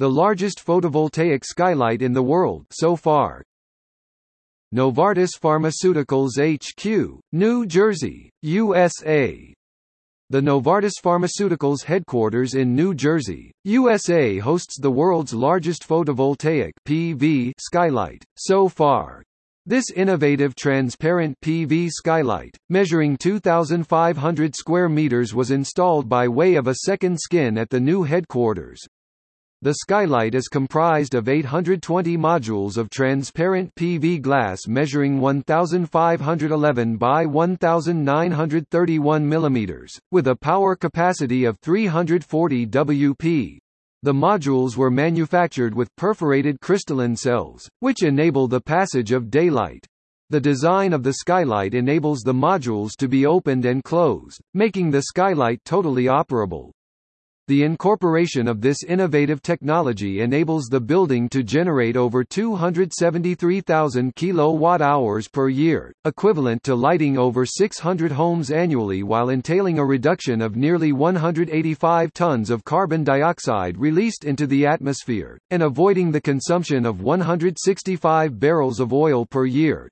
the largest photovoltaic skylight in the world so far. Novartis Pharmaceuticals HQ, New Jersey, USA. The Novartis Pharmaceuticals headquarters in New Jersey, USA hosts the world's largest photovoltaic PV skylight so far. This innovative transparent PV skylight, measuring 2,500 square meters was installed by way of a second skin at the new headquarters. The skylight is comprised of 820 modules of transparent PV glass measuring 1511 by 1931 mm, with a power capacity of 340 Wp. The modules were manufactured with perforated crystalline cells, which enable the passage of daylight. The design of the skylight enables the modules to be opened and closed, making the skylight totally operable. The incorporation of this innovative technology enables the building to generate over 273,000 kilowatt-hours per year, equivalent to lighting over 600 homes annually while entailing a reduction of nearly 185 tons of carbon dioxide released into the atmosphere, and avoiding the consumption of 165 barrels of oil per year.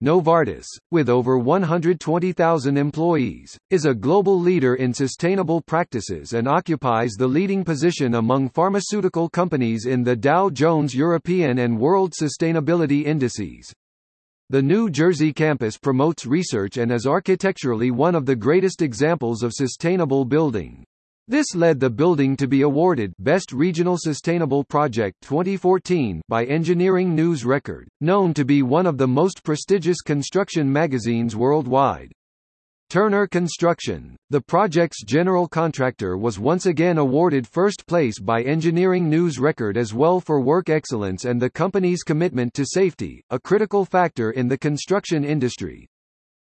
Novartis, with over 120,000 employees, is a global leader in sustainable practices and occupies the leading position among pharmaceutical companies in the Dow Jones European and World Sustainability Indices. The New Jersey campus promotes research and is architecturally one of the greatest examples of sustainable building. This led the building to be awarded Best Regional Sustainable Project 2014 by Engineering News Record, known to be one of the most prestigious construction magazines worldwide. Turner Construction, the project's general contractor was once again awarded first place by Engineering News Record as well for work excellence and the company's commitment to safety, a critical factor in the construction industry.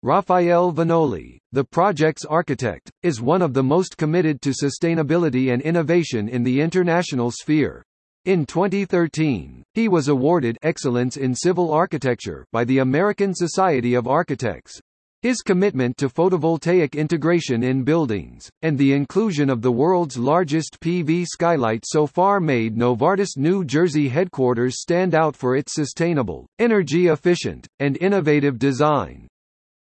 Rafael Viñoly, the project's architect, is one of the most committed to sustainability and innovation in the international sphere. In 2013, he was awarded Excellence in Civil Architecture by the American Society of Architects. His commitment to photovoltaic integration in buildings, and the inclusion of the world's largest PV skylight so far made Novartis New Jersey headquarters stand out for its sustainable, energy-efficient, and innovative design.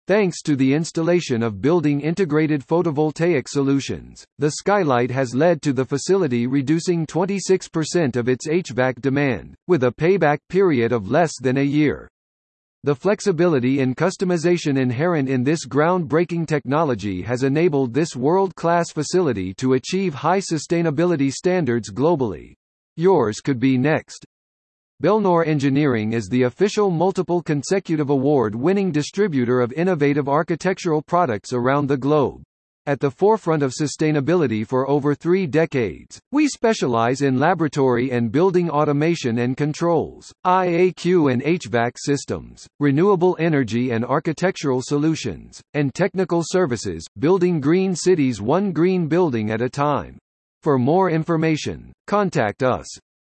Thanks to the installation of building integrated photovoltaic solutions, the skylight has led to the facility reducing 26% of its HVAC demand, with a payback period of less than a year. The flexibility and customization inherent in this groundbreaking technology has enabled this world-class facility to achieve high sustainability standards globally. Yours could be next. Belnor Engineering is the official multiple consecutive award-winning distributor of innovative architectural products around the globe. At the forefront of sustainability for over three decades, we specialize in laboratory and building automation and controls, IAQ and HVAC systems, renewable energy and architectural solutions, and technical services, building green cities one green building at a time. For more information, contact us.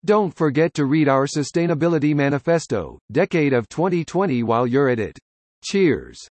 Don't forget to read our Sustainability Manifesto, Decade of 2020 while you're at it. Cheers.